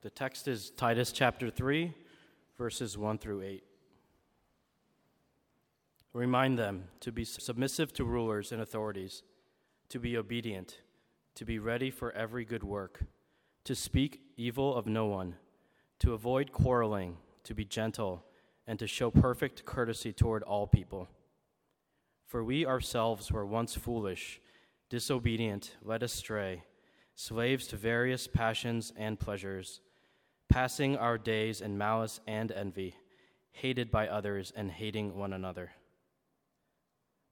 The text is Titus chapter 3, verses 1 through 8. Remind them to be submissive to rulers and authorities, to be obedient, to be ready for every good work, to speak evil of no one, to avoid quarreling, to be gentle, and to show perfect courtesy toward all people. For we ourselves were once foolish, disobedient, led astray, slaves to various passions and pleasures, passing our days in malice and envy, hated by others and hating one another.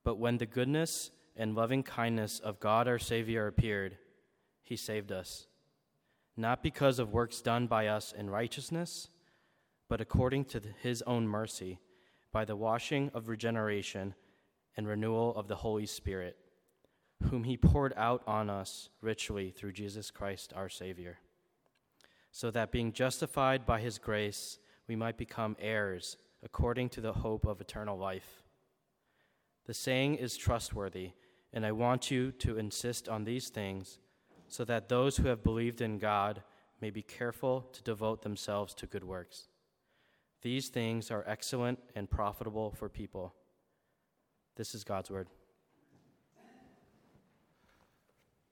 But when the goodness and loving kindness of God our Savior appeared, he saved us, not because of works done by us in righteousness, but according to his own mercy, by the washing of regeneration and renewal of the Holy Spirit, whom he poured out on us richly through Jesus Christ our Savior, so that being justified by his grace, we might become heirs according to the hope of eternal life. The saying is trustworthy, and I want you to insist on these things so that those who have believed in God may be careful to devote themselves to good works. These things are excellent and profitable for people. This is God's word.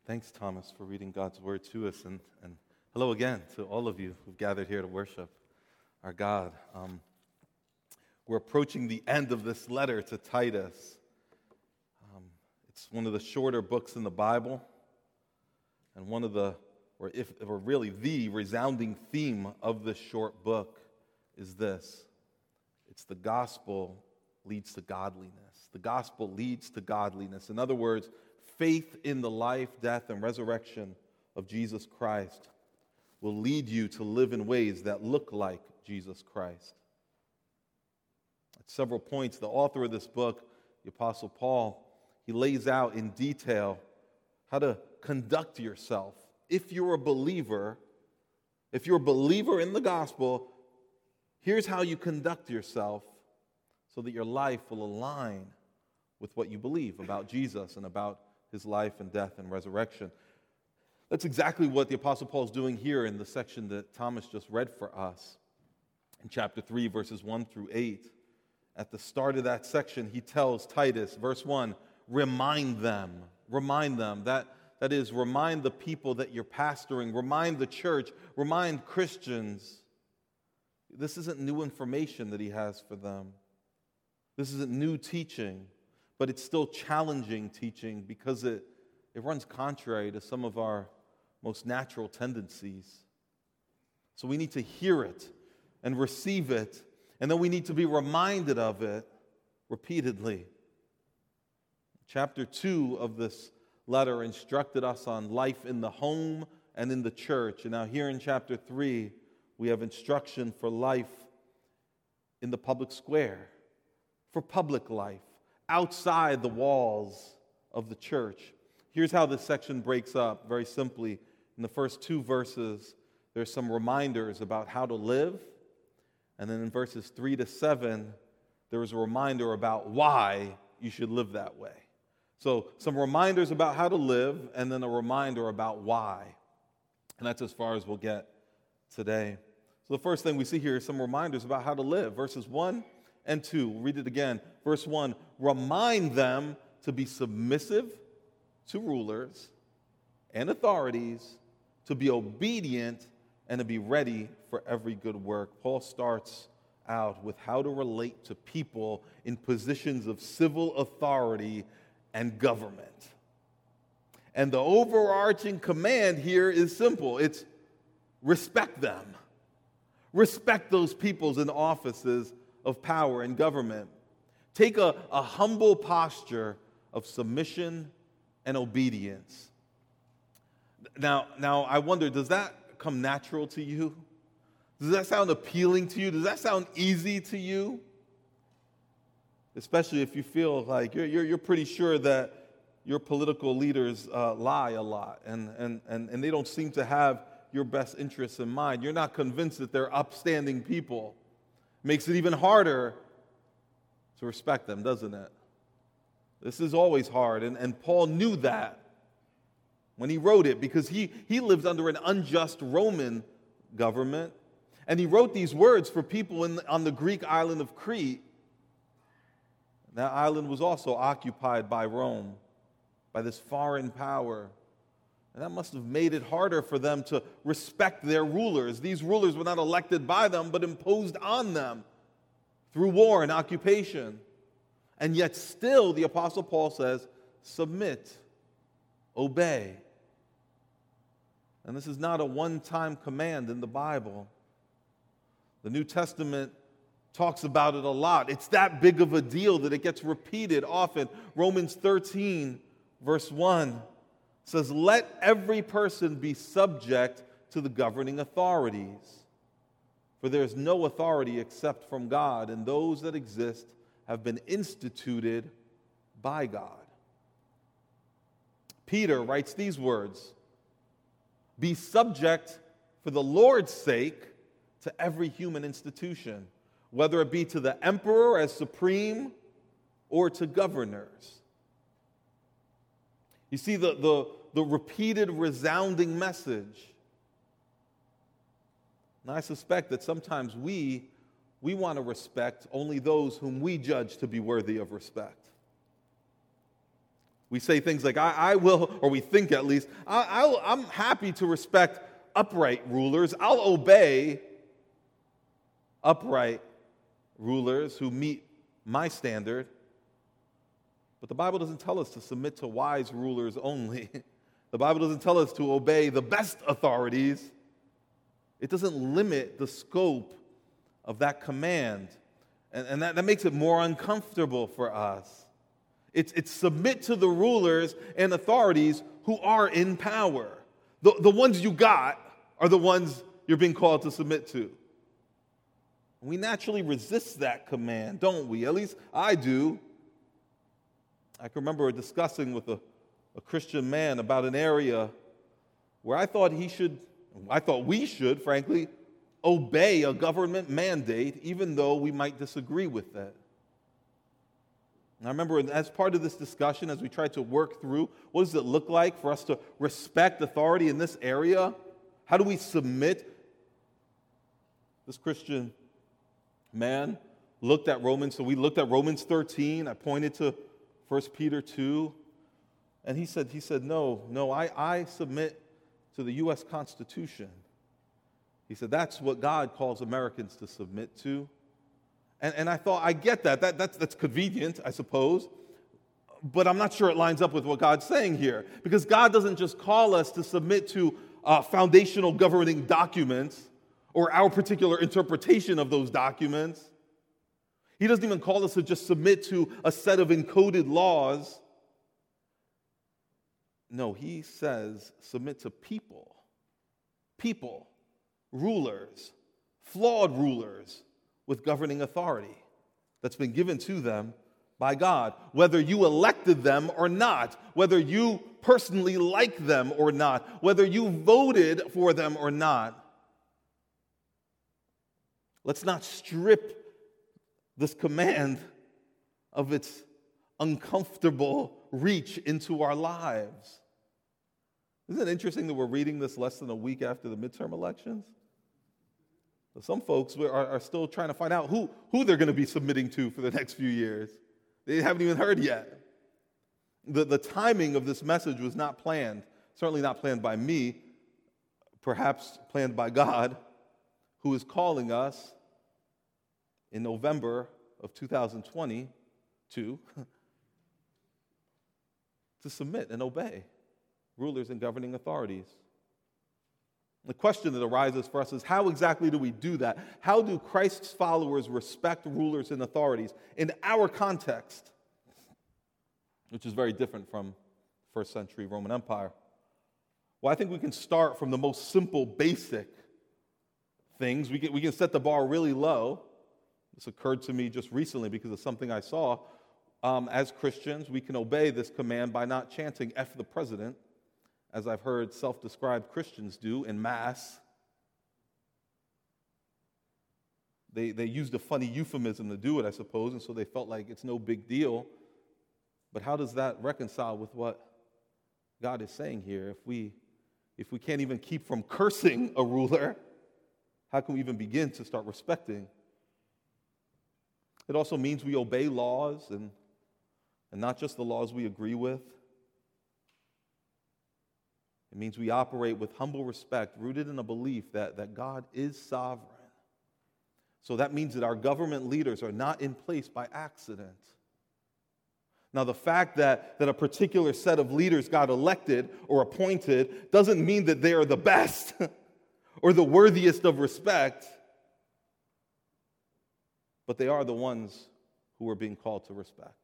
Thanks, Thomas, for reading God's word to us. And, and hello again to all of you who've gathered here to worship our God. Um, we're approaching the end of this letter to Titus. It's one of the shorter books in the Bible, and one of the, or if, or really the resounding theme of this short book is this it's the gospel leads to godliness. The gospel leads to godliness. In other words, faith in the life, death, and resurrection of Jesus Christ will lead you to live in ways that look like Jesus Christ. At several points, the author of this book, the Apostle Paul, he lays out in detail how to conduct yourself. If you're a believer, if you're a believer in the gospel, here's how you conduct yourself so that your life will align with what you believe about Jesus and about his life and death and resurrection. That's exactly what the Apostle Paul is doing here in the section that Thomas just read for us in chapter 3, verses 1 through 8. At the start of that section, he tells Titus, verse 1 remind them. Remind them. That, that is, remind the people that you're pastoring, remind the church, remind Christians. This isn't new information that he has for them. This isn't new teaching, but it's still challenging teaching because it, it runs contrary to some of our most natural tendencies. So we need to hear it and receive it, and then we need to be reminded of it repeatedly. Chapter 2 of this letter instructed us on life in the home and in the church. And now, here in chapter 3, we have instruction for life in the public square, for public life, outside the walls of the church. Here's how this section breaks up very simply. In the first two verses, there's some reminders about how to live. And then in verses 3 to 7, there is a reminder about why you should live that way. So, some reminders about how to live, and then a reminder about why. And that's as far as we'll get today. So, the first thing we see here is some reminders about how to live. Verses 1 and 2. We'll read it again. Verse 1 Remind them to be submissive to rulers and authorities, to be obedient, and to be ready for every good work. Paul starts out with how to relate to people in positions of civil authority and government. And the overarching command here is simple it's respect them. Respect those peoples in offices of power and government. Take a, a humble posture of submission and obedience. Now, now, I wonder, does that come natural to you? Does that sound appealing to you? Does that sound easy to you? especially if you feel like you're, you're, you're pretty sure that your political leaders uh, lie a lot and, and, and, and they don't seem to have your best interests in mind. You're not convinced that they're upstanding people. Makes it even harder to respect them, doesn't it? This is always hard, and, and Paul knew that when he wrote it because he, he lived under an unjust Roman government. And he wrote these words for people in, on the Greek island of Crete. That island was also occupied by Rome, by this foreign power. And that must have made it harder for them to respect their rulers. These rulers were not elected by them, but imposed on them through war and occupation. And yet, still, the Apostle Paul says, submit, obey. And this is not a one time command in the Bible. The New Testament talks about it a lot. It's that big of a deal that it gets repeated often. Romans 13, verse 1 says, Let every person be subject to the governing authorities. For there is no authority except from God, and those that exist have been instituted by God. Peter writes these words Be subject for the Lord's sake to every human institution, whether it be to the emperor as supreme or to governors. You see the, the, the repeated, resounding message. And I suspect that sometimes we, we want to respect only those whom we judge to be worthy of respect. We say things like, I, I will, or we think at least, I, I'm happy to respect upright rulers. I'll obey upright rulers who meet my standard. But the Bible doesn't tell us to submit to wise rulers only. The Bible doesn't tell us to obey the best authorities. It doesn't limit the scope of that command. And, and that, that makes it more uncomfortable for us. It's, it's submit to the rulers and authorities who are in power. The, the ones you got are the ones you're being called to submit to. We naturally resist that command, don't we? At least I do. I can remember discussing with a, a Christian man about an area where I thought he should, I thought we should, frankly, obey a government mandate, even though we might disagree with that. I remember as part of this discussion, as we tried to work through what does it look like for us to respect authority in this area? How do we submit? This Christian man looked at Romans. So we looked at Romans 13. I pointed to 1 Peter 2. And he said, he said, no, no, I, I submit to the U.S. Constitution. He said, that's what God calls Americans to submit to. And, and I thought, I get that. that that's, that's convenient, I suppose. But I'm not sure it lines up with what God's saying here. Because God doesn't just call us to submit to uh, foundational governing documents or our particular interpretation of those documents. He doesn't even call us to just submit to a set of encoded laws. No, he says submit to people. People, rulers, flawed rulers with governing authority that's been given to them by God, whether you elected them or not, whether you personally like them or not, whether you voted for them or not. Let's not strip this command of its uncomfortable reach into our lives. Isn't it interesting that we're reading this less than a week after the midterm elections? Some folks are, are still trying to find out who, who they're going to be submitting to for the next few years. They haven't even heard yet. The, the timing of this message was not planned, certainly not planned by me, perhaps planned by God, who is calling us in November of 2022 to submit and obey rulers and governing authorities. The question that arises for us is how exactly do we do that? How do Christ's followers respect rulers and authorities in our context, which is very different from first century Roman Empire? Well, I think we can start from the most simple, basic things. We can, we can set the bar really low. This occurred to me just recently because of something I saw. Um, as Christians, we can obey this command by not chanting F the president as I've heard self described Christians do in Mass. They, they used a funny euphemism to do it, I suppose, and so they felt like it's no big deal. But how does that reconcile with what God is saying here? If we, if we can't even keep from cursing a ruler, How can we even begin to start respecting? It also means we obey laws and, and not just the laws we agree with. It means we operate with humble respect, rooted in a belief that, that God is sovereign. So that means that our government leaders are not in place by accident. Now, the fact that, that a particular set of leaders got elected or appointed doesn't mean that they are the best or the worthiest of respect, but they are the ones who are being called to respect.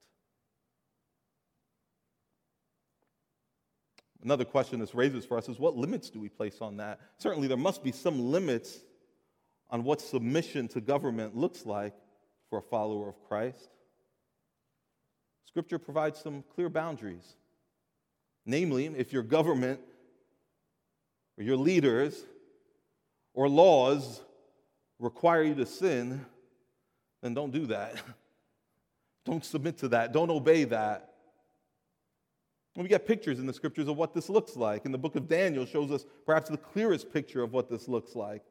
Another question this raises for us is what limits do we place on that? Certainly, there must be some limits on what submission to government looks like for a follower of Christ. Scripture provides some clear boundaries. Namely, if your government or your leaders or laws require you to sin, then don't do that. Don't submit to that. Don't obey that. We get pictures in the scriptures of what this looks like. And the book of Daniel shows us perhaps the clearest picture of what this looks like.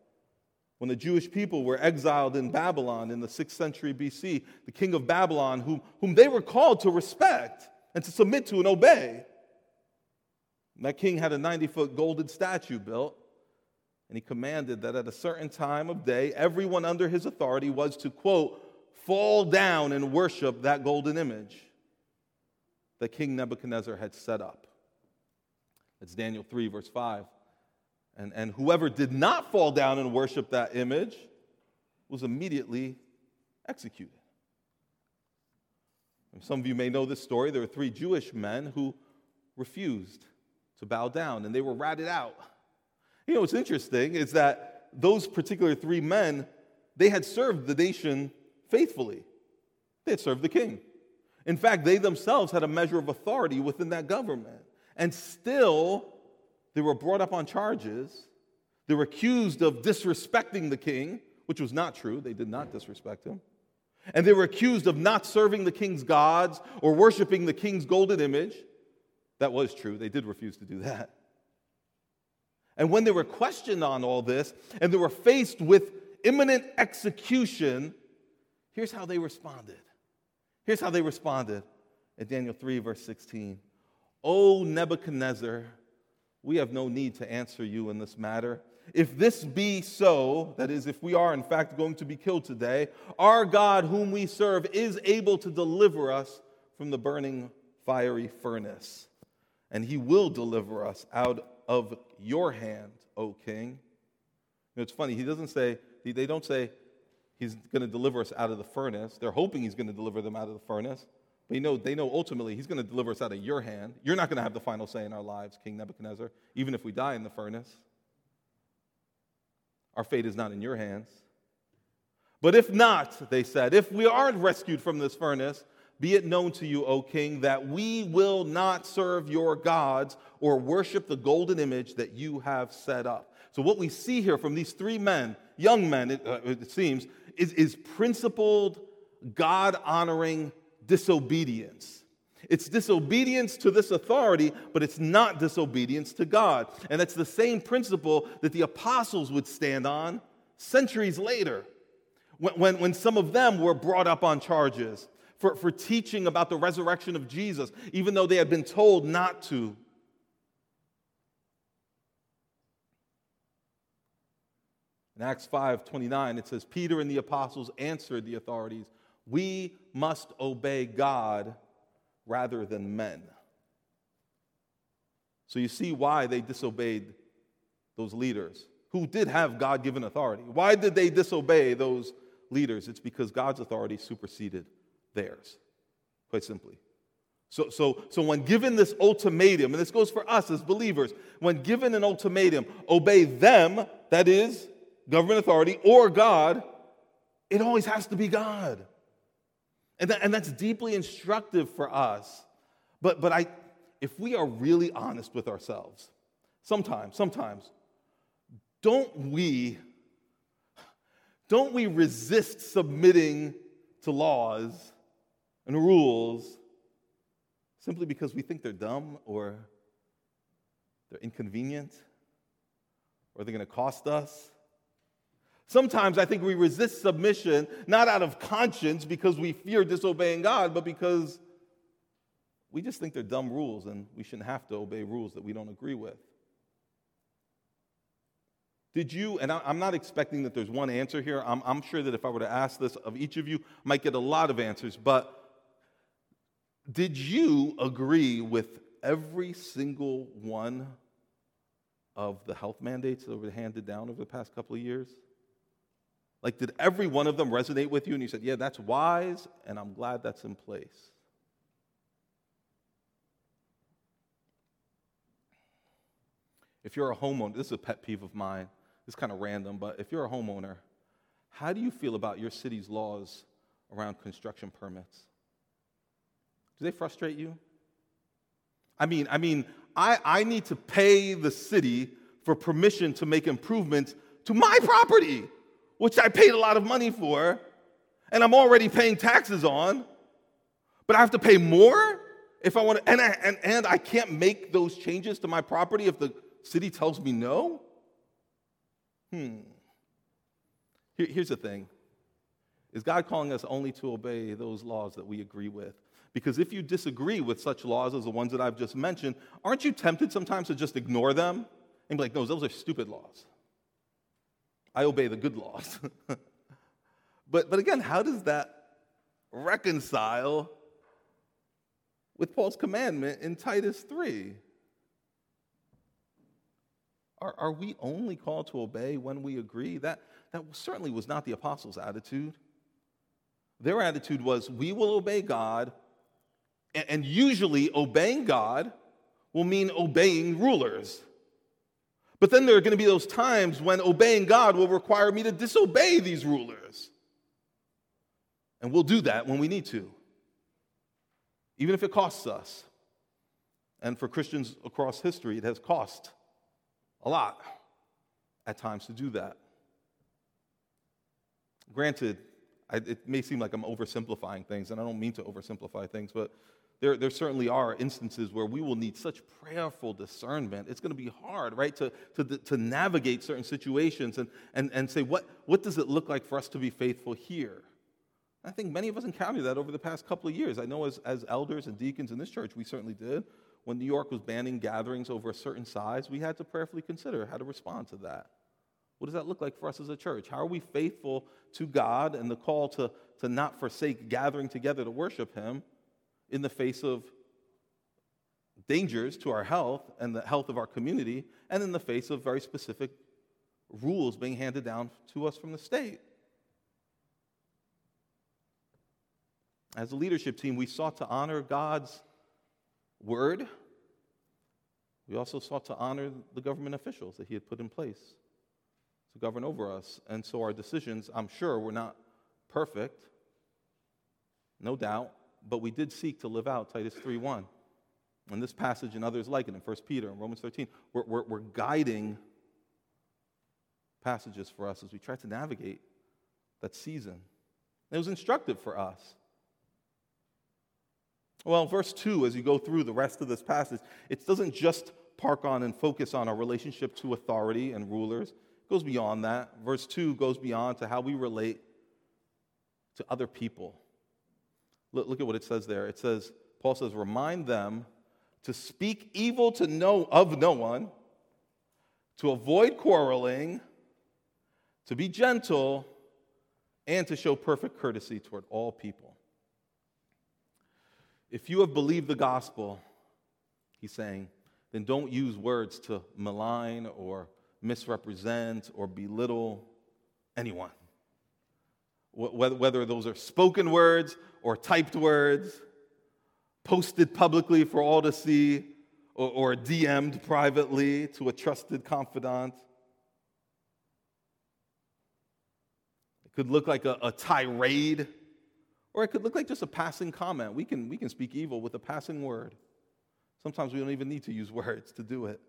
When the Jewish people were exiled in Babylon in the 6th century BC, the king of Babylon, whom, whom they were called to respect and to submit to and obey, and that king had a 90 foot golden statue built, and he commanded that at a certain time of day, everyone under his authority was to, quote, fall down and worship that golden image that King Nebuchadnezzar had set up. It's Daniel 3, verse 5. And, and whoever did not fall down and worship that image was immediately executed. And some of you may know this story. There were three Jewish men who refused to bow down, and they were ratted out. You know what's interesting is that those particular three men, they had served the nation faithfully. They had served the king. In fact, they themselves had a measure of authority within that government. And still, they were brought up on charges. They were accused of disrespecting the king, which was not true. They did not disrespect him. And they were accused of not serving the king's gods or worshiping the king's golden image. That was true. They did refuse to do that. And when they were questioned on all this and they were faced with imminent execution, here's how they responded. Here's how they responded in Daniel 3, verse 16. O Nebuchadnezzar, we have no need to answer you in this matter. If this be so, that is, if we are in fact going to be killed today, our God, whom we serve, is able to deliver us from the burning fiery furnace. And he will deliver us out of your hand, O king. You know, it's funny, he doesn't say, they don't say he's going to deliver us out of the furnace. They're hoping he's going to deliver them out of the furnace. But you know, they know ultimately he's going to deliver us out of your hand. You're not going to have the final say in our lives, King Nebuchadnezzar, even if we die in the furnace. Our fate is not in your hands. But if not, they said, if we aren't rescued from this furnace, be it known to you, O king, that we will not serve your gods or worship the golden image that you have set up. So, what we see here from these three men, young men, it, uh, it seems, is, is principled, God honoring disobedience. It's disobedience to this authority, but it's not disobedience to God. And that's the same principle that the apostles would stand on centuries later when, when, when some of them were brought up on charges for, for teaching about the resurrection of Jesus, even though they had been told not to. In Acts 5 29, it says, Peter and the apostles answered the authorities we must obey God rather than men. So you see why they disobeyed those leaders who did have God given authority. Why did they disobey those leaders? It's because God's authority superseded theirs, quite simply. So, so, so when given this ultimatum, and this goes for us as believers, when given an ultimatum, obey them, that is, government authority, or God, it always has to be God. And, that, and that's deeply instructive for us. But, but I, if we are really honest with ourselves, sometimes, sometimes, don't we, don't we resist submitting to laws and rules simply because we think they're dumb or they're inconvenient or they're going to cost us? Sometimes I think we resist submission not out of conscience because we fear disobeying God, but because we just think they're dumb rules and we shouldn't have to obey rules that we don't agree with. Did you, and I'm not expecting that there's one answer here. I'm, I'm, sure that if I were to ask this of each of you, I might get a lot of answers, but did you agree with every single one of the health mandates that were handed down over the past couple of years? Like, did every one of them resonate with you? And you said, yeah, that's wise, and I'm glad that's in place. If you're a homeowner, this is a pet peeve of mine. It's kind of random, but if you're a homeowner, how do you feel about your city's laws around construction permits? Do they frustrate you? I mean, I mean, I, I need to pay the city for permission to make improvements to my property which I paid a lot of money for, and I'm already paying taxes on, but I have to pay more if I want to, and I, and, and I can't make those changes to my property if the city tells me no? Hmm. Here, here's the thing Is God calling us only to obey those laws that we agree with? Because if you disagree with such laws as the ones that I've just mentioned, aren't you tempted sometimes to just ignore them and be like, no, those are stupid laws? I obey the good laws. but, but again, how does that reconcile with Paul's commandment in Titus 3? Are, are we only called to obey when we agree? That, that certainly was not the apostles' attitude. Their attitude was, we will obey God, and, and usually obeying God will mean obeying rulers. But then there are going to be those times when obeying God will require me to disobey these rulers. And we'll do that when we need to, even if it costs us. And for Christians across history, it has cost a lot at times to do that. Granted, I, it may seem like I'm oversimplifying things, and I don't mean to oversimplify things, but there, there certainly are instances where we will need such prayerful discernment. It's going to be hard, right, to, to, to navigate certain situations and, and, and say, what, what does it look like for us to be faithful here? I think many of us encountered that over the past couple of years. I know as, as elders and deacons in this church, we certainly did. When New York was banning gatherings over a certain size, we had to prayerfully consider how to respond to that. What does that look like for us as a church? How are we faithful to God and the call to, to not forsake gathering together to worship Him? In the face of dangers to our health and the health of our community, and in the face of very specific rules being handed down to us from the state. As a leadership team, we sought to honor God's word. We also sought to honor the government officials that He had put in place to govern over us. And so our decisions, I'm sure, were not perfect, no doubt but we did seek to live out Titus 3.1. And this passage and others like it in 1 Peter and Romans 13, we're, we're, we're guiding passages for us as we try to navigate that season. It was instructive for us. Well, verse 2, as you go through the rest of this passage, it doesn't just park on and focus on our relationship to authority and rulers. It goes beyond that. Verse 2 goes beyond to how we relate to other people. Look, look at what it says there. It says, Paul says, remind them to speak evil to no, of no one, to avoid quarreling, to be gentle, and to show perfect courtesy toward all people. If you have believed the gospel, he's saying, then don't use words to malign or misrepresent or belittle anyone whether those are spoken words or typed words, posted publicly for all to see, or, or DM'd privately to a trusted confidant. It could look like a, a tirade, or it could look like just a passing comment. We can, we can speak evil with a passing word. Sometimes we don't even need to use words to do it.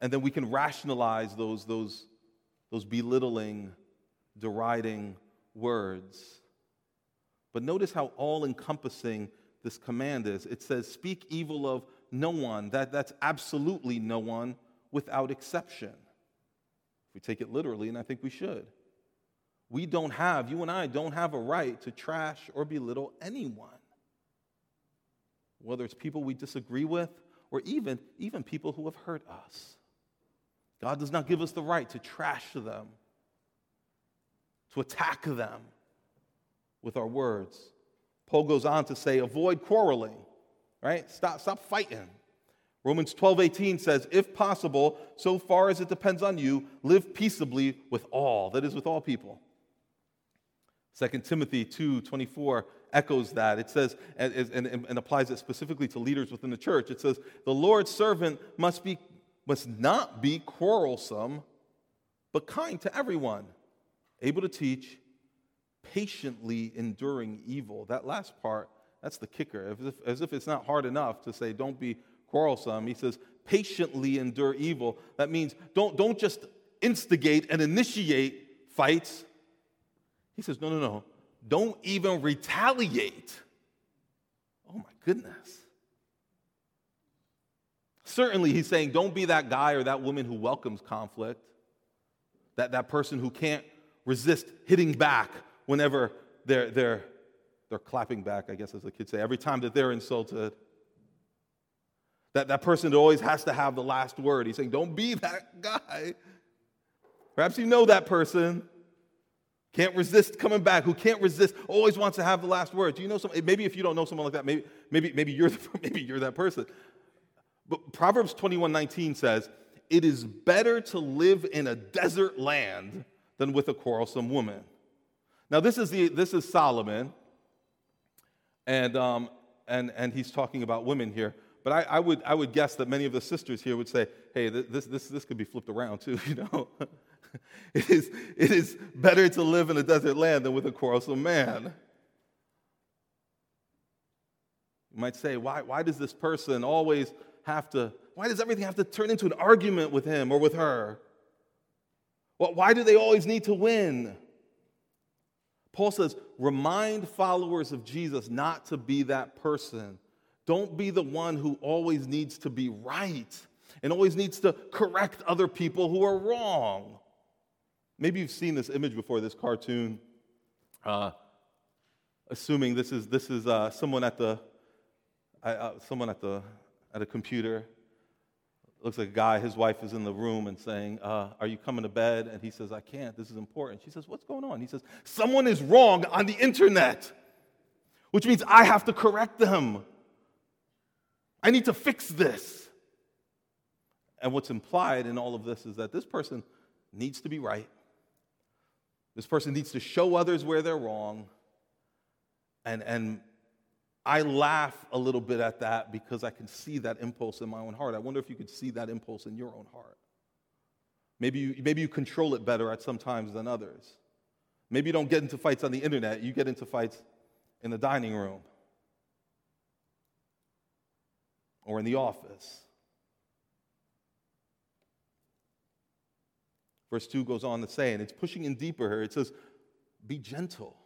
And then we can rationalize those, those, those belittling deriding words. But notice how all encompassing this command is. It says, Speak evil of no one. That, that's absolutely no one without exception. If we take it literally, and I think we should, we don't have, you and I don't have a right to trash or belittle anyone. Whether it's people we disagree with or even, even people who have hurt us. God does not give us the right to trash them, to attack them with our words. Paul goes on to say, avoid quarreling, right? Stop, stop fighting. Romans 12, 18 says, if possible, so far as it depends on you, live peaceably with all, that is, with all people. 2 Timothy 2, 24 echoes that. It says, and, and, and applies it specifically to leaders within the church. It says, the Lord's servant must, be, must not be quarrelsome, but kind to everyone, able to teach, patiently enduring evil. That last part, that's the kicker. As if, as if it's not hard enough to say, don't be quarrelsome. He says, patiently endure evil. That means don't, don't just instigate and initiate fights. He says, no, no, no. Don't even retaliate. Oh my goodness. Certainly, he's saying, don't be that guy or that woman who welcomes conflict, that, that person who can't resist hitting back whenever they're, they're, they're clapping back, I guess as the kids say, every time that they're insulted. That, that person always has to have the last word. He's saying, don't be that guy. Perhaps you know that person. Can't resist coming back, who can't resist, always wants to have the last word. Do you know some? Eh, maybe if you don't know someone like that, maybe, maybe, maybe, you're, maybe you're that person. But Proverbs 21 19 says, It is better to live in a desert land than with a quarrelsome woman. Now, this is, the, this is Solomon, and, um, and, and he's talking about women here. But I, I, would, I would guess that many of the sisters here would say, hey, this, this, this could be flipped around too, you know? it, is, it is better to live in a desert land than with a quarrelsome man. You might say, why, why does this person always have to, why does everything have to turn into an argument with him or with her? Well, why do they always need to win? Paul says, remind followers of Jesus not to be that person. Don't be the one who always needs to be right and always needs to correct other people who are wrong. Maybe you've seen this image before, this cartoon. Uh, assuming this is, this is uh, someone, at the, uh, someone at, the, at a computer. Looks like a guy, his wife is in the room and saying, uh, Are you coming to bed? And he says, I can't. This is important. She says, What's going on? He says, Someone is wrong on the internet, which means I have to correct them. I need to fix this. And what's implied in all of this is that this person needs to be right. This person needs to show others where they're wrong. And, and I laugh a little bit at that because I can see that impulse in my own heart. I wonder if you could see that impulse in your own heart. Maybe you, maybe you control it better at some times than others. Maybe you don't get into fights on the internet, you get into fights in the dining room or in the office. Verse 2 goes on to say, and it's pushing in deeper here. It says, Be gentle.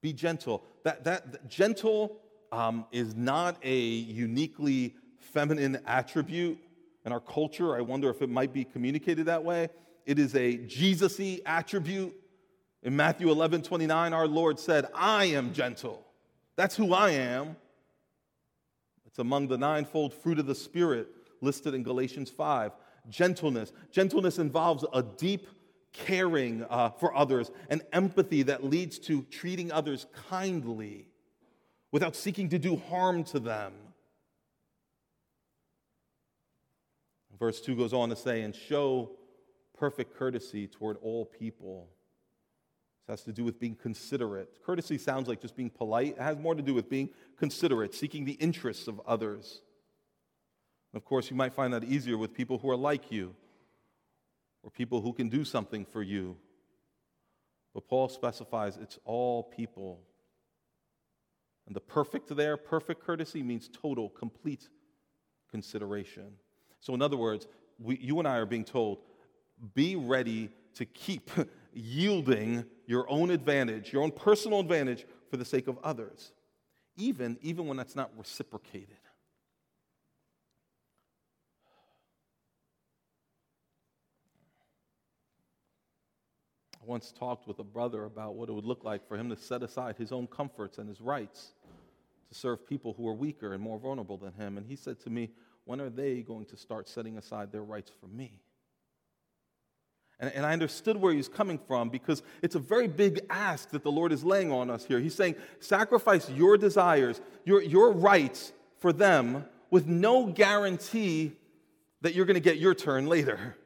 Be gentle. That, that, that gentle um, is not a uniquely feminine attribute in our culture. I wonder if it might be communicated that way. It is a Jesus y attribute. In Matthew 11 29, our Lord said, I am gentle. That's who I am. It's among the ninefold fruit of the Spirit listed in Galatians 5 gentleness. Gentleness involves a deep caring uh, for others, an empathy that leads to treating others kindly without seeking to do harm to them. Verse 2 goes on to say, and show perfect courtesy toward all people. This has to do with being considerate. Courtesy sounds like just being polite, it has more to do with being considerate, seeking the interests of others. Of course, you might find that easier with people who are like you or people who can do something for you. But Paul specifies it's all people. And the perfect there, perfect courtesy, means total, complete consideration. So, in other words, we, you and I are being told be ready to keep yielding your own advantage, your own personal advantage, for the sake of others, even, even when that's not reciprocated. I once talked with a brother about what it would look like for him to set aside his own comforts and his rights to serve people who are weaker and more vulnerable than him. And he said to me, When are they going to start setting aside their rights for me? And, and I understood where he's coming from because it's a very big ask that the Lord is laying on us here. He's saying, Sacrifice your desires, your, your rights for them with no guarantee that you're going to get your turn later.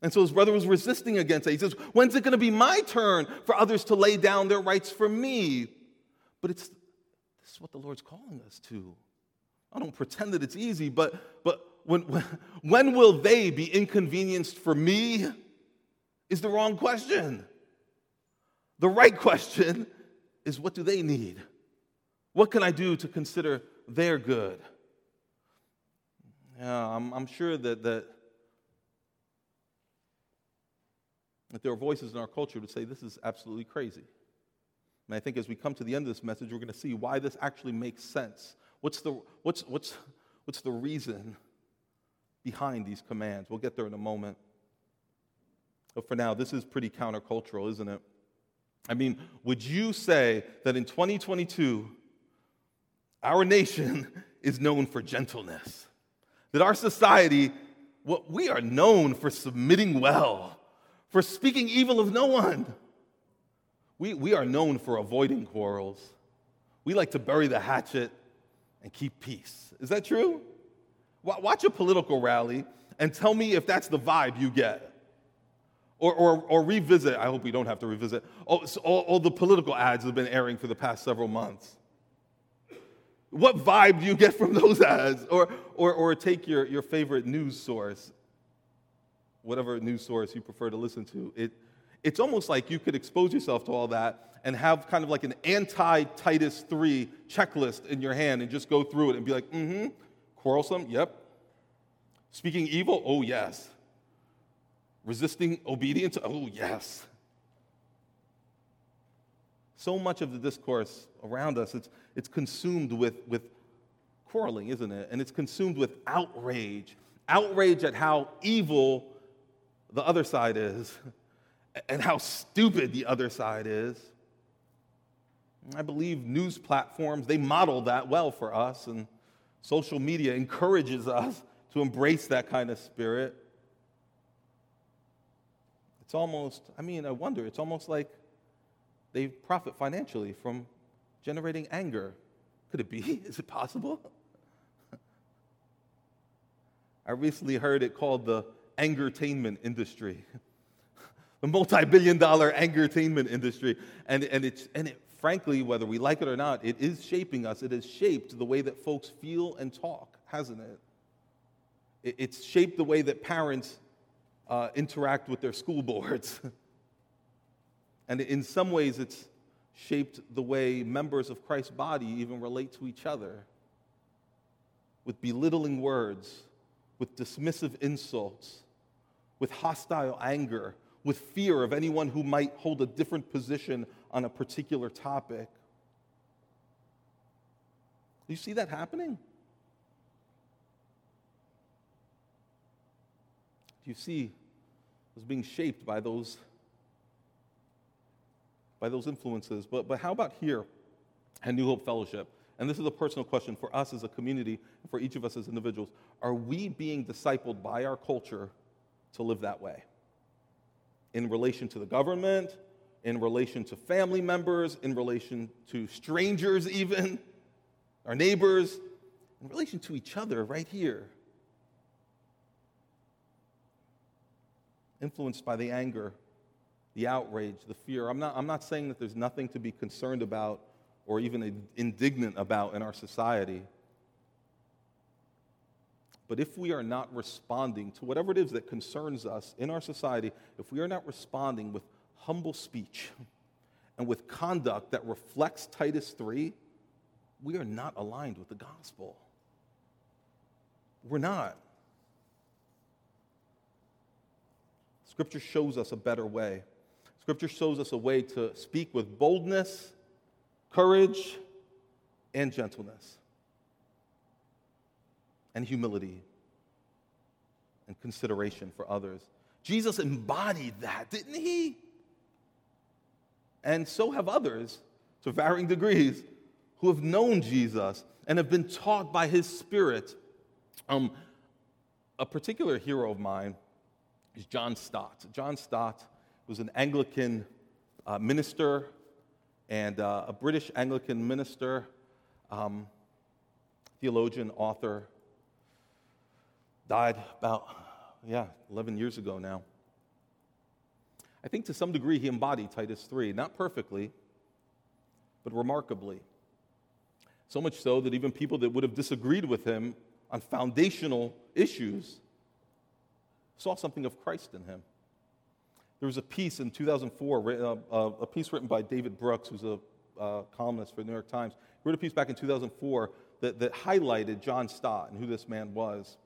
And so his brother was resisting against it. He says, When's it going to be my turn for others to lay down their rights for me? But it's this is what the Lord's calling us to. I don't pretend that it's easy, but, but when, when, when will they be inconvenienced for me? Is the wrong question. The right question is what do they need? What can I do to consider their good? Yeah, I'm, I'm sure that, that that there are voices in our culture that say this is absolutely crazy. And I think as we come to the end of this message, we're going to see why this actually makes sense. What's the, what's, what's, what's the reason behind these commands? We'll get there in a moment. But for now, this is pretty countercultural, isn't it? I mean, would you say that in 2022, our nation is known for gentleness? That our society, well, we are known for submitting well for speaking evil of no one. We, we are known for avoiding quarrels. We like to bury the hatchet and keep peace. Is that true? Watch a political rally and tell me if that's the vibe you get. Or, or, or revisit, I hope we don't have to revisit, oh, all, all, all the political ads that have been airing for the past several months. What vibe do you get from those ads? Or, or, or take your, your favorite news source whatever news source you prefer to listen to. It, it's almost like you could expose yourself to all that and have kind of like an anti Titus 3 checklist in your hand and just go through it and be like, mm hmm, quarrelsome, yep. Speaking evil, oh yes. Resisting obedience, oh yes. So much of the discourse around us, it's, it's consumed with, with quarreling, isn't it? And it's consumed with outrage outrage at how evil the other side is and how stupid the other side is. I believe news platforms, they model that well for us, and social media encourages us to embrace that kind of spirit. It's almost, I mean, I wonder, it's almost like they profit financially from generating anger. Could it be? Is it possible? I recently heard it called the angertainment industry, the multi-billion dollar entertainment industry. And, and, it's, and it, frankly, whether we like it or not, it is shaping us. It has shaped the way that folks feel and talk, hasn't it? it it's shaped the way that parents uh, interact with their school boards. and in some ways, it's shaped the way members of Christ's body even relate to each other with belittling words, with dismissive insults, with hostile anger, with fear of anyone who might hold a different position on a particular topic. You see that happening? Do you see us being shaped by those, by those influences? But, but how about here at New Hope Fellowship? And this is a personal question for us as a community, for each of us as individuals. Are we being discipled by our culture to live that way in relation to the government, in relation to family members, in relation to strangers, even our neighbors, in relation to each other right here. Influenced by the anger, the outrage, the fear. I'm not, I'm not saying that there's nothing to be concerned about or even indignant about in our society. But if we are not responding to whatever it is that concerns us in our society, if we are not responding with humble speech and with conduct that reflects Titus 3, we are not aligned with the gospel. We're not. Scripture shows us a better way. Scripture shows us a way to speak with boldness, courage, and gentleness and humility and consideration for others. Jesus embodied that, didn't he? And so have others to varying degrees who have known Jesus and have been taught by his Spirit. Um, a particular hero of mine is John Stott. John Stott was an Anglican uh, minister and uh, a British Anglican minister, um, theologian, author. Died about, yeah, 11 years ago now. I think to some degree he embodied Titus 3, not perfectly, but remarkably. So much so that even people that would have disagreed with him on foundational issues saw something of Christ in him. There was a piece in 2004, uh, uh, a piece written by David Brooks, who's a uh, columnist for the New York Times. He wrote a piece back in 2004 that, that highlighted John Stott and who this man was.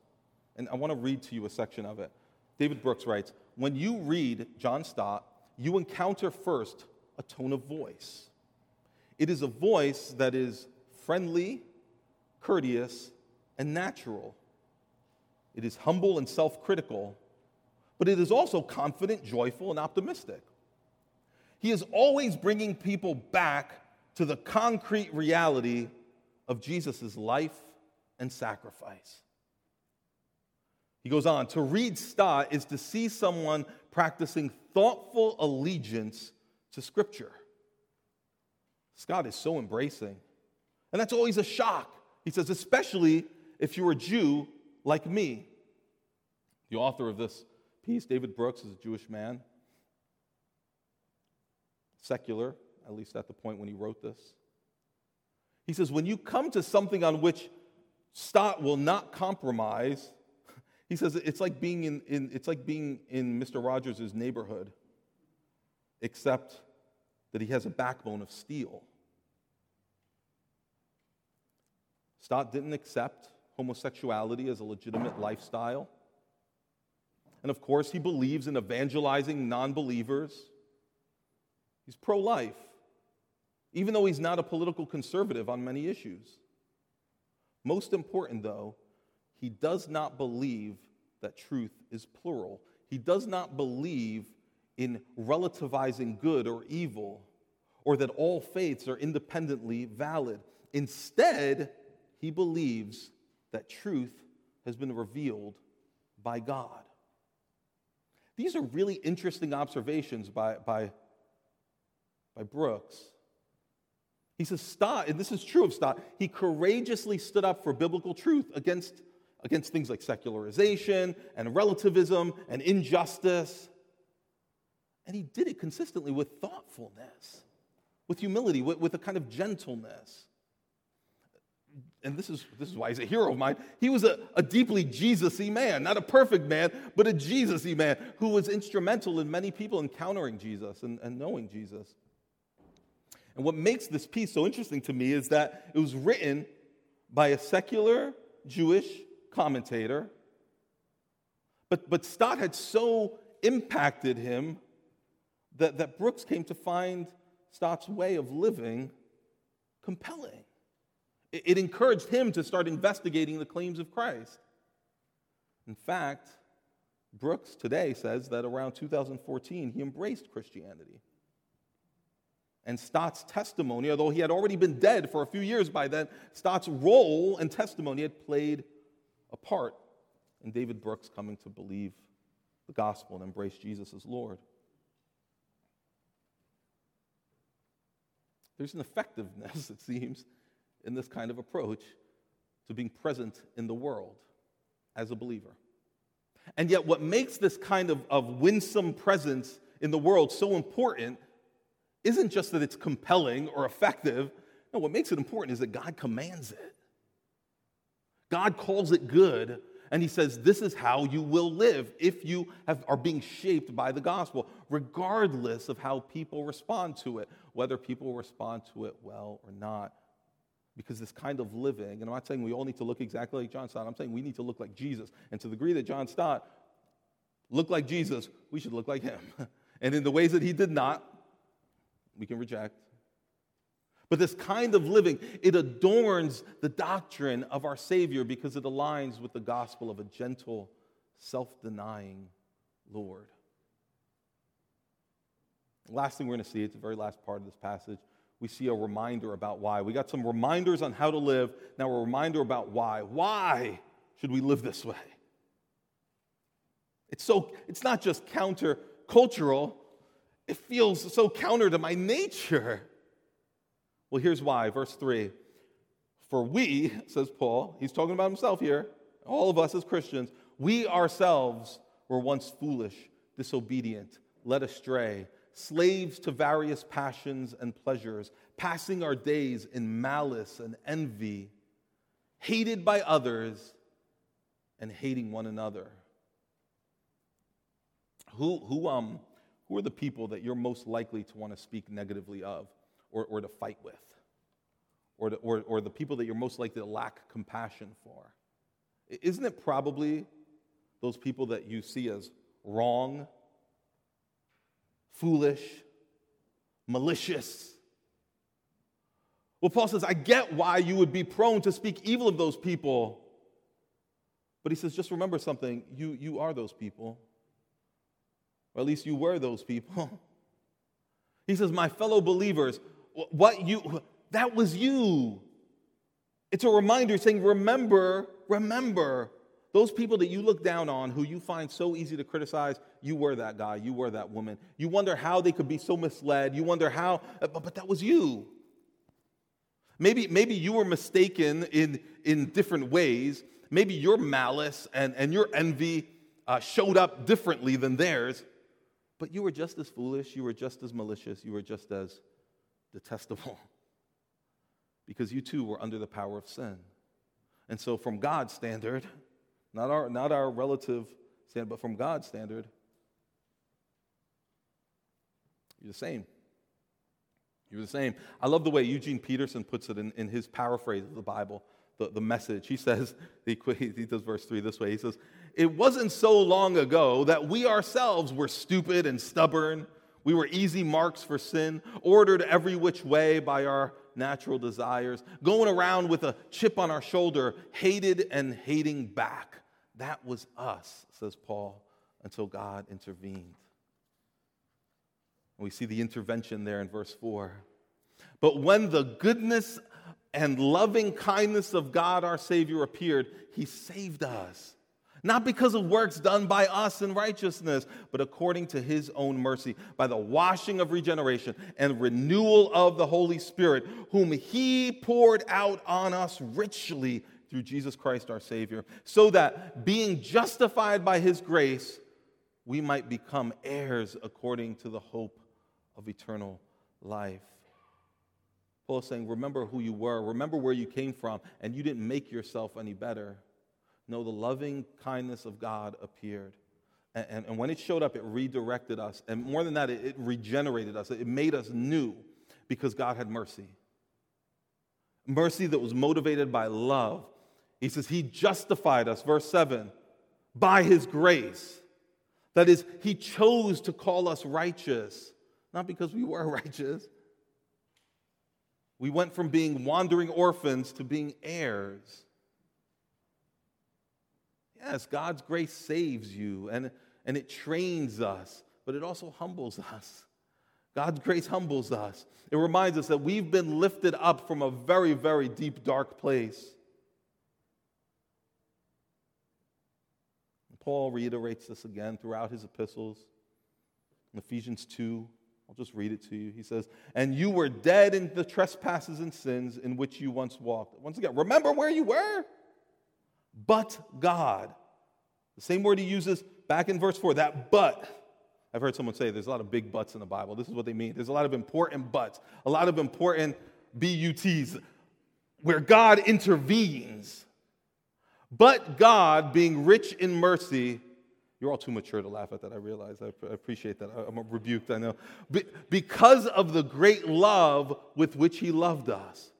And I want to read to you a section of it. David Brooks writes When you read John Stott, you encounter first a tone of voice. It is a voice that is friendly, courteous, and natural. It is humble and self critical, but it is also confident, joyful, and optimistic. He is always bringing people back to the concrete reality of Jesus' life and sacrifice. He goes on to read Stott is to see someone practicing thoughtful allegiance to Scripture. Stott is so embracing. And that's always a shock. He says, especially if you're a Jew like me. The author of this piece, David Brooks, is a Jewish man, secular, at least at the point when he wrote this. He says, when you come to something on which Stott will not compromise, he says it's like being in, in it's like being in Mr. Rogers' neighborhood, except that he has a backbone of steel. Stott didn't accept homosexuality as a legitimate lifestyle. And of course, he believes in evangelizing non believers. He's pro life, even though he's not a political conservative on many issues. Most important, though, he does not believe that truth is plural. He does not believe in relativizing good or evil or that all faiths are independently valid. Instead, he believes that truth has been revealed by God. These are really interesting observations by, by, by Brooks. He says, Stott, and this is true of Stott, he courageously stood up for biblical truth against, against things like secularization and relativism and injustice. And he did it consistently with thoughtfulness, with humility, with, with a kind of gentleness and this is, this is why he's a hero of mine, he was a, a deeply Jesus y man, not a perfect man, but a Jesus y man who was instrumental in many people encountering Jesus and, and knowing Jesus. And what makes this piece so interesting to me is that it was written by a secular Jewish commentator, but, but Stott had so impacted him that, that Brooks came to find Stott's way of living compelling. It encouraged him to start investigating the claims of Christ. In fact, Brooks today says that around 2014 he embraced Christianity. And Stott's testimony, although he had already been dead for a few years by then, Stott's role and testimony had played a part in David Brooks coming to believe the gospel and embrace Jesus as Lord. There's an effectiveness, it seems, in this kind of approach to being present in the world as a believer. And yet, what makes this kind of, of winsome presence in the world so important isn't just that it's compelling or effective. No, what makes it important is that God commands it. God calls it good, and He says, This is how you will live if you have, are being shaped by the gospel, regardless of how people respond to it, whether people respond to it well or not. Because this kind of living, and I'm not saying we all need to look exactly like John Stott, I'm saying we need to look like Jesus. And to the degree that John Stott looked like Jesus, we should look like him. and in the ways that he did not, we can reject. But this kind of living, it adorns the doctrine of our Savior because it aligns with the gospel of a gentle, self denying Lord. last thing we're going to see, it's the very last part of this passage. We see a reminder about why. We got some reminders on how to live. Now, a reminder about why. Why should we live this way? It's so it's not just counter-cultural, it feels so counter to my nature. Well, here's why. Verse 3. For we, says Paul, he's talking about himself here, all of us as Christians, we ourselves were once foolish, disobedient, led astray, slaves to various passions and pleasures, passing our days in malice and envy, hated by others and hating one another. Who, who, um, who are the people that you're most likely to want to speak negatively of or, or to fight with? Or, to, or, or the people that you're most likely to lack compassion for? Isn't it probably those people that you see as wrong, foolish, malicious? Well, Paul says, I get why you would be prone to speak evil of those people. But he says, just remember something you, you are those people. Or at least you were those people. He says, My fellow believers, what you, that was you. It's a reminder saying, Remember, remember, those people that you look down on, who you find so easy to criticize, you were that guy, you were that woman. You wonder how they could be so misled. You wonder how, but, but that was you. Maybe, maybe you were mistaken in, in different ways. Maybe your malice and, and your envy uh, showed up differently than theirs. But you were just as foolish, you were just as malicious, you were just as detestable. because you too were under the power of sin. And so, from God's standard, not our, not our relative standard, but from God's standard, you're the same. You're the same. I love the way Eugene Peterson puts it in, in his paraphrase of the Bible, the, the message. He says, he, he does verse 3 this way. He says, it wasn't so long ago that we ourselves were stupid and stubborn. We were easy marks for sin, ordered every which way by our natural desires, going around with a chip on our shoulder, hated and hating back. That was us, says Paul, until God intervened. We see the intervention there in verse 4. But when the goodness and loving kindness of God our Savior appeared, He saved us not because of works done by us in righteousness, but according to his own mercy, by the washing of regeneration and renewal of the Holy Spirit, whom he poured out on us richly through Jesus Christ our Savior, so that being justified by his grace, we might become heirs according to the hope of eternal life. Paul is saying, Remember who you were, remember where you came from, and you didn't make yourself any better. No, the loving kindness of God appeared. And, and, and, when it showed up, it redirected us. And more than that, it, it regenerated us. It made us new because God had mercy. Mercy that was motivated by love. He says, He justified us, verse 7, by His grace. That is, He chose to call us righteous, not because we were righteous. We went from being wandering orphans to being heirs. Yes, God's grace saves you and, and it trains us, but it also humbles us. God's grace humbles us. It reminds us that we've been lifted up from a very, very deep, dark place. Paul reiterates this again throughout his epistles. In Ephesians 2, I'll just read it to you. He says, And you were dead in the trespasses and sins in which you once walked. Once again, remember where you were? But God. The same word he uses back in verse 4, that but. I've heard someone say there's a lot of big buts in the Bible. This is what they mean. There's a lot of important buts, a lot of important BUTs where God intervenes. But God, being rich in mercy, you're all too mature to laugh at that, I realize. I appreciate that. I'm rebuked, I know. Because of the great love with which He loved us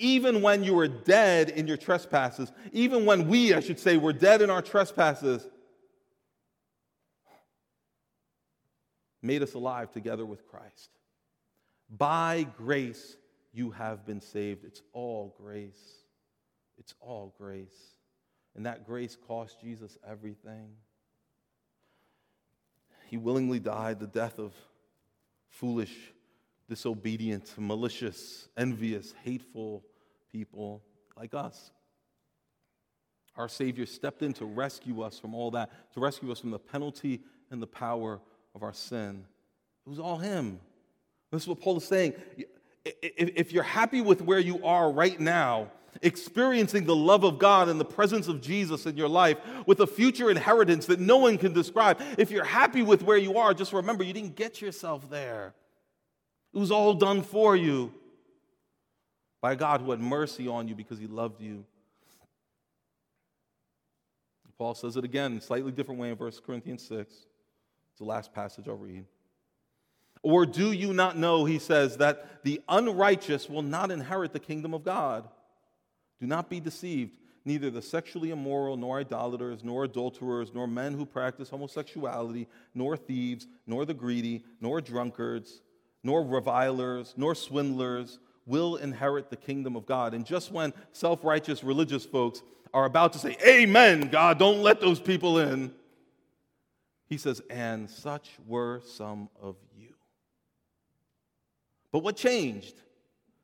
even when you were dead in your trespasses, even when we, I should say, were dead in our trespasses, made us alive together with Christ. By grace, you have been saved. It's all grace. It's all grace. And that grace cost Jesus everything. He willingly died the death of foolish, disobedient, malicious, envious, hateful people like us. Our Savior stepped in to rescue us from all that, to rescue us from the penalty and the power of our sin. It was all Him. This is what Paul is saying. If you're happy with where you are right now, experiencing the love of God and the presence of Jesus in your life with a future inheritance that no one can describe, if you're happy with where you are, just remember you didn't get yourself there. It was all done for you by a God who had mercy on you because he loved you. Paul says it again, slightly different way in 1 Corinthians 6. It's the last passage I'll read. Or do you not know, he says, that the unrighteous will not inherit the kingdom of God? Do not be deceived. Neither the sexually immoral, nor idolaters, nor adulterers, nor men who practice homosexuality, nor thieves, nor the greedy, nor drunkards, nor revilers, nor swindlers will inherit the kingdom of God. And just when self righteous religious folks are about to say, Amen, God, don't let those people in, he says, And such were some of you. But what changed?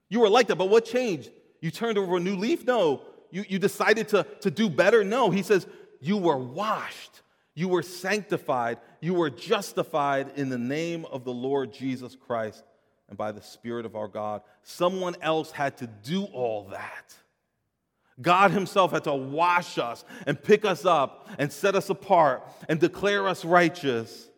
You were like that, but what changed? You turned over a new leaf? No. You, you decided to, to do better? No. He says, You were washed, you were sanctified, you were justified in the name of the Lord Jesus Christ and by the Spirit of our God. Someone else had to do all that. God Himself had to wash us and pick us up and set us apart and declare us righteous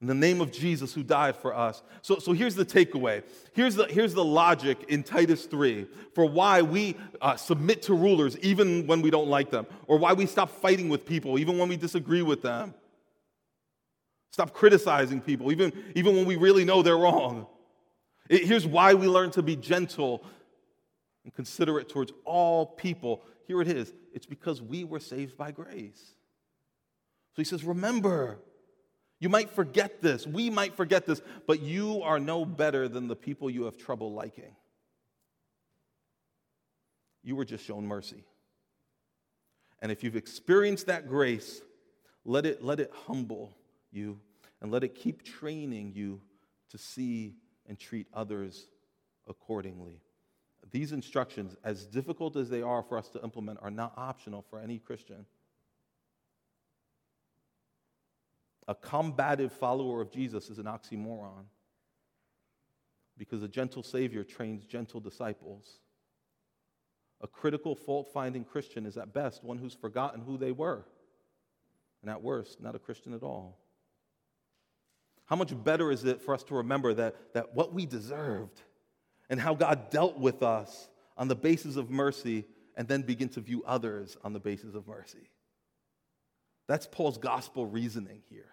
in the name of Jesus who died for us. So, so here's the takeaway. Here's the, here's the logic in Titus 3 for why we uh, submit to rulers even when we don't like them, or why we stop fighting with people even when we disagree with them. Stop criticizing people even, even when we really know they're wrong. It, here's why we learn to be gentle and considerate towards all people. Here it is it's because we were saved by grace. So he says, Remember, you might forget this. We might forget this, but you are no better than the people you have trouble liking. You were just shown mercy. And if you've experienced that grace, let it, let it humble you and let it keep training you to see and treat others accordingly. These instructions, as difficult as they are for us to implement, are not optional for any Christian. A combative follower of Jesus is an oxymoron because a gentle Savior trains gentle disciples. A critical, fault finding Christian is at best one who's forgotten who they were, and at worst, not a Christian at all. How much better is it for us to remember that, that what we deserved and how God dealt with us on the basis of mercy and then begin to view others on the basis of mercy? That's Paul's gospel reasoning here.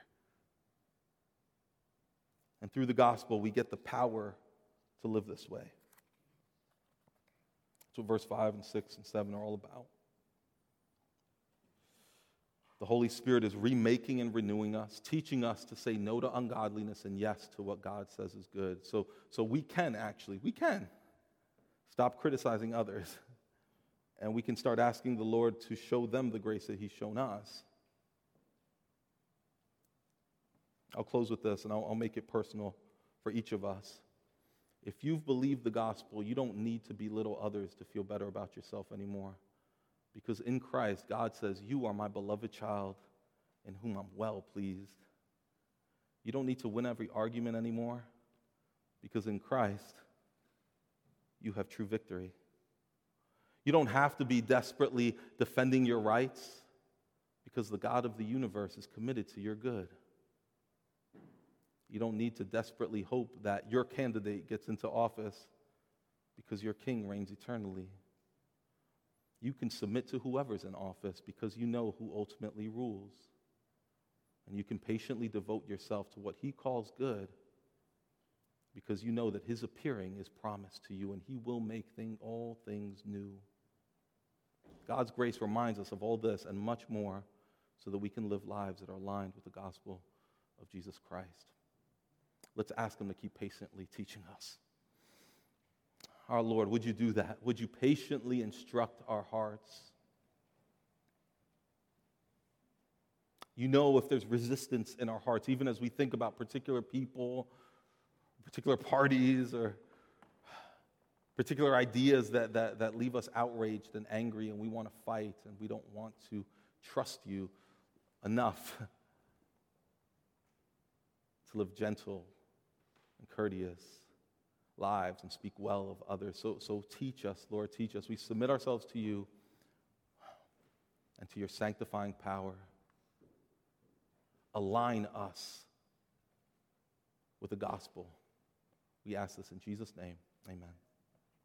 And through the gospel, we get the power to live this way. That's what verse 5 and 6 and 7 are all about. The Holy Spirit is remaking and renewing us, teaching us to say no to ungodliness and yes to what God says is good. So, so we can actually, we can stop criticizing others. And we can start asking the Lord to show them the grace that He's shown us. I'll close with this and I'll, I'll make it personal for each of us. If you've believed the gospel, you don't need to belittle others to feel better about yourself anymore. Because in Christ, God says, You are my beloved child in whom I'm well pleased. You don't need to win every argument anymore because in Christ, you have true victory. You don't have to be desperately defending your rights because the God of the universe is committed to your good. You don't need to desperately hope that your candidate gets into office because your king reigns eternally. You can submit to whoever's in office because you know who ultimately rules. And you can patiently devote yourself to what he calls good because you know that his appearing is promised to you and he will make thing, all things new. God's grace reminds us of all this and much more so that we can live lives that are aligned with the gospel of Jesus Christ. Let's ask Him to keep patiently teaching us. Our Lord, would you do that? Would you patiently instruct our hearts? You know if there's resistance in our hearts, even as we think about particular people, particular parties or particular ideas that, that, that leave us outraged and angry, and we want to fight, and we don't want to trust you enough to live gentle and courteous lives and speak well of others. So, so teach us, Lord, teach us. We submit ourselves to you and to your sanctifying power. Align us with the gospel. We ask this in Jesus' name. Amen.